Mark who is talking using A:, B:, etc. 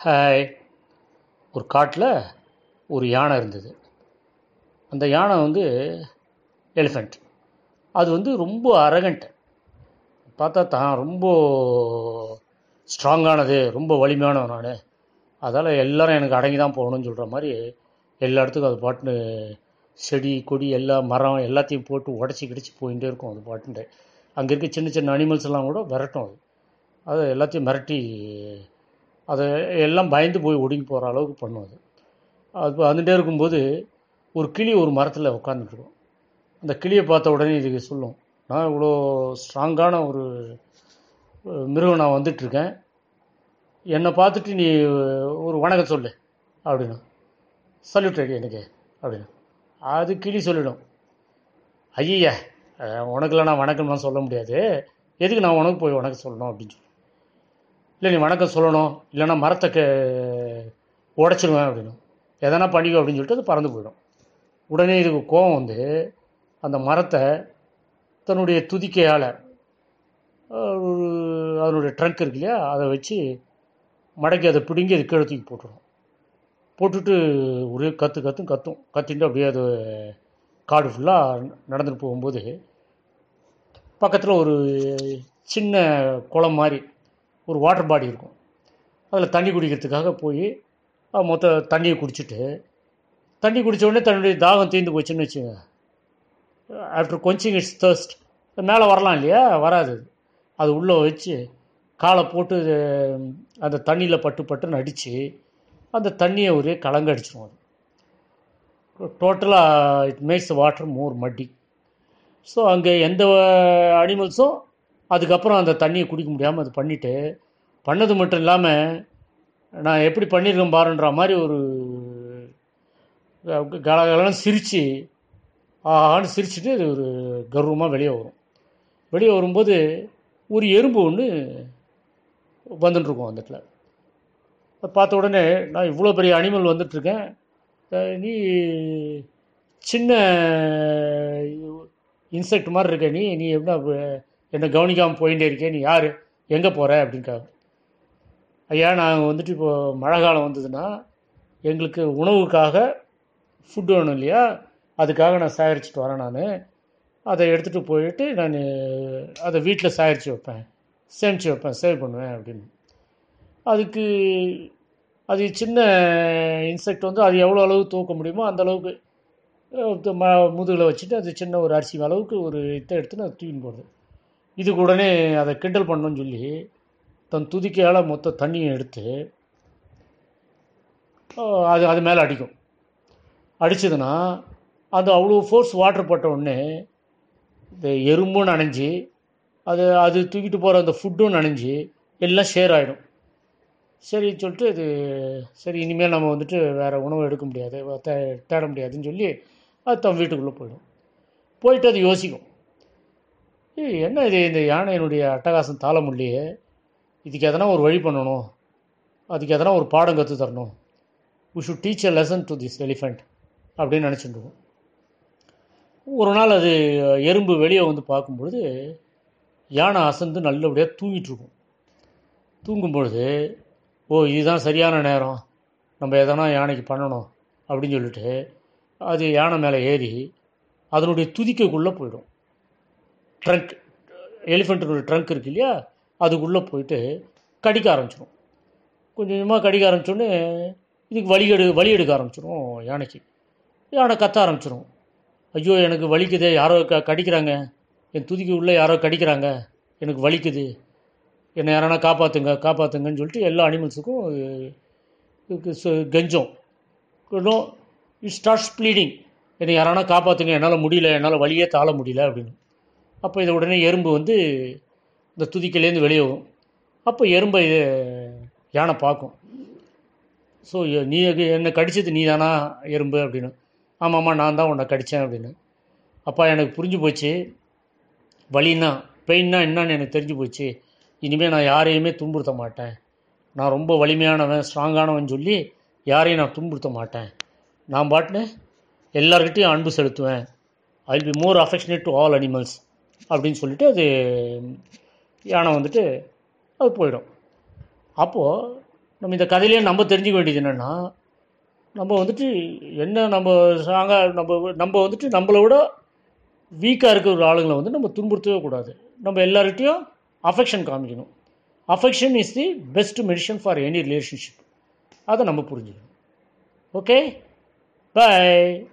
A: Hi. ஒரு காட்டில் ஒரு யானை இருந்தது. அந்த யானை வந்து எலிஃபண்ட் அது வந்து ரொம்ப அரகண்ட் பார்த்தா தான் ரொம்ப ஸ்ட்ராங்கானது ரொம்ப வலிமையானவன் நான். அதால் எல்லாரும் எனக்கு அடங்கி தான் போகணும்னு சொல்கிற மாதிரி எல்லா இடத்துக்கும் அது பாட்டுன்னு செடி கொடி எல்லா மரம் எல்லாத்தையும் போட்டு உடச்சி கிடச்சி போயிட்டே இருக்கும் அது பாட்டுன்ட்டு. அங்கே இருக்க சின்ன சின்ன அனிமல்ஸ் எல்லாம் கூட விரட்டும் அது. அது எல்லாத்தையும் மிரட்டி அதை எல்லாம் பயந்து போய் ஒடுங்கி போகிற அளவுக்கு பண்ணும் அது. அது வந்துட்டே இருக்கும்போது ஒரு கிளி ஒரு மரத்தில் உட்காந்துட்ருக்கும் அந்த கிளியை பார்த்த உடனே இதுக்கு சொல்லும் நான் இவ்வளோ ஸ்ட்ராங்கான ஒரு மிருகம் நான் வந்துட்டுருக்கேன். என்னை பார்த்துட்டு நீ ஒரு வணக்கம் சொல்லு அப்படின்னா. சல்யூட் அடி எனக்கு அப்படின்னு. அது கிளி சொல்லிடும் ஐயா உனக்குலாம் நான் வணக்கம்லாம் சொல்ல முடியாது. எதுக்கு நான் உனக்கு போய் வணக்கம் சொல்லணும்? அப்படின்னு சொல்லி இல்லை நீ வணக்கம் சொல்லணும். இல்லைன்னா மரத்தை க உடச்சிருவேன் அப்படின்னு. எதனா பண்ணிக்கோ அப்படின்னு சொல்லிட்டு அது பறந்து போயிடும். உடனே இதுக்கு கோவம் வந்து அந்த மரத்தை தன்னுடைய துதிக்கையால் அதனுடைய ட்ரங்க் இருக்கு இல்லையா அதை வச்சு மடக்கி அதை பிடுங்கி அது கீழே தூக்கி போட்டுடும். போட்டுட்டு ஒரே கற்று கற்றும் கத்தும். கத்திட்டு அப்படியே அது காடு ஃபுல்லாக நடந்துட்டு போகும்போது பக்கத்தில் ஒரு சின்ன குளம் மாதிரி ஒரு வாட்டர் பாடி இருக்கும். அதில் தண்ணி குடிக்கிறதுக்காக போய் மொத்த தண்ணியை குடிச்சிட்டு தண்ணி குடித்தோடனே தன்னுடைய தாகம் தீர்ந்து போச்சுன்னு வச்சுங்க. ஆஃப்டர் கொஞ்சிங் இட்ஸ் தர்ஸ்ட் மேலே வரலாம் இல்லையா? வராது. அது. உள்ளே வச்சு காலை போட்டு அந்த தண்ணியில் பட்டு பட்டுன்னு அடித்து அந்த தண்ணியை ஒரே கலங்கடிச்சிடும் அது. டோட்டலாக it makes water more mitti so அங்கே எந்த அனிமல்ஸும் அதுக்கப்புறம் அந்த தண்ணியை குடிக்க முடியாமல் அது பண்ணிவிட்டு பண்ணது மட்டும் இல்லாமல் நான் எப்படி பண்ணியிருக்கேன் பாருன்ற மாதிரி ஒரு கலகலன்னு சிரித்து ஆன்னு சிரிச்சுட்டு அது ஒரு கர்வமாக வெளியே வரும். வெளியே வரும்போது ஒரு எறும்பு ஒன்று வந்துட்டுருக்கும் அந்த இடத்துல. பார்த்த உடனே நான் இவ்வளோ பெரிய அனிமல் வந்துட்டுருக்கேன். நீ சின்ன இன்செக்ட் மாதிரி இருக்க நீ நீ எப்படின்னா என்னை கவனிக்காமல் போயிட்டே இருக்கேன் நீ யார்? எங்கே போகிற அப்படின்க்காக ஐயா நாங்கள் வந்துட்டு இப்போ மழை காலம் வந்ததுன்னா எங்களுக்கு உணவுக்காக ஃபுட்டு வேணும் இல்லையா? அதுக்காக நான் சேகரிச்சுட்டு வரேன் நான். அதை எடுத்துகிட்டு போயிட்டு நான் அதை வீட்டில் சேகரித்து வைப்பேன். சேமித்து வைப்பேன் சேவ் பண்ணுவேன் அப்படின்னு. அதுக்கு அது சின்ன இன்செக்ட் வந்து அது எவ்வளோ அளவு தூக்க முடியுமோ அந்த அளவுக்கு ம முதுகில் வச்சுட்டு அது சின்ன ஒரு அரிசி அளவுக்கு ஒரு இதை எடுத்து நான் தூக்கின்னு போடுது இதுக்கு உடனே அதை கிண்டல் பண்ணணும்னு சொல்லி தன் துதிக்கையால் மொத்த தண்ணியை எடுத்து அது அது மேலே அடிக்கும். அடிச்சதுன்னா அது அவ்வளோ ஃபோர்ஸ் வாட்டர் பட்ட உடனே இந்த எறும்பும் நனைஞ்சி அது அது தூக்கிட்டு போகிற அந்த ஃபுட்டும் நனைஞ்சி எல்லாம் ஷேர் ஆகிடும் சரி சொல்லிட்டு இது சரி இனிமேல் நம்ம வந்துட்டு வேறு உணவு எடுக்க முடியாது தே- தேட முடியாதுன்னு சொல்லி அது தன் வீட்டுக்குள்ளே போயிடும். போயிட்டு அது யோசிக்கும். என்ன இது? இந்த யானையினுடைய அட்டகாசம் தாள முடியலையே இதுக்கு எதனா ஒரு வழி பண்ணணும். அதுக்கு எதனா ஒரு பாடம் கற்று தரணும். We should teach a lesson to this elephant அப்படின்னு நினச்சிட்டுருவோம் ஒரு நாள் அது எறும்பு வெளியே வந்து பார்க்கும்பொழுது யானை அசந்து நல்லபடியாக தூங்கிட்டுருக்கும். தூங்கும்பொழுது தூங்கும் பொழுது ஓ இதுதான் சரியான நேரம். நம்ம எதனா யானைக்கு பண்ணணும் அப்படின்னு சொல்லிட்டு அது யானை மேலே ஏறி அதனுடைய துதிக்கைக்குள்ளே போயிடும். ட்ரங்க் எலிஃபெண்ட்டினுடைய ட்ரங்க் இருக்கு இல்லையா? அதுக்குள்ளே போயிட்டு கடிக்க ஆரம்பிச்சிடும் கொஞ்சம் கொஞ்சமாக கடிக்க ஆரம்பிச்சோடனே இதுக்கு வலி எடு வலி எடுக்க ஆரம்பிச்சிடும் யானைக்கு. யானை கத்த ஆரம்பிச்சிடும் ஐயோ எனக்கு வலிக்குதே யாரோ க கடிக்கிறாங்க. என் துதிக்கு உள்ளே யாரோ கடிக்கிறாங்க. எனக்கு வலிக்குது. என்னை யாரானா காப்பாற்றுங்க காப்பாற்றுங்கன்னு சொல்லிட்டு எல்லா அனிமல்ஸுக்கும் கெஞ்சம். இன்னும் இட் ஸ்டார்ட்ஸ் ப்ளீடிங் என்னை யாரானா காப்பாற்றுங்க என்னால் முடியல என்னால் வலியே தாழ முடியல அப்படின்னு. அப்போ இதை உடனே எறும்பு வந்து இந்த துதிக்கையிலேருந்து வெளியே வரும் அப்போ எறும்பை இது யானை பார்க்கும். ஸோ நீ என்னை கடிச்சது நீ தானா எறும்பு? அப்படின்னு. ஆமாம்மா நான் தான் உன்னை கடித்தேன் அப்படின்னு. அப்பா எனக்கு புரிஞ்சு போச்சு. வலின்னா பெயின்னா என்னன்னு எனக்கு தெரிஞ்சு போச்சு. இனிமேல் நான் யாரையுமே துன்புறுத்த மாட்டேன். நான் ரொம்ப வலிமையானவன் ஸ்ட்ராங்கானவன் சொல்லி யாரையும் நான் துன்புறுத்த மாட்டேன். நான் பாட்டினேன் எல்லார்கிட்டையும் அன்பு செலுத்துவேன். I be more affectionate to all animals அப்படின்னு சொல்லிட்டு அது யானை வந்துட்டு அது போயிடும். அப்போது நம்ம இந்த கதையிலே நம்ம தெரிஞ்சுக்க வேண்டியது என்னென்னா நம்ம வந்துட்டு என்ன நம்ம ஸ்ட்ராங்காக நம்ம நம்ம வந்துட்டு நம்மளை விட வீக்காக இருக்கிற ஒரு ஆளுங்களை வந்து நம்ம துன்புறுத்தவே கூடாது. நம்ம எல்லார்கிட்டையும் அஃபெக்ஷன் காமிக்கணும். Affection is the best medicine for any relationship அதை நம்ம புரிஞ்சுக்கணும். Okay bye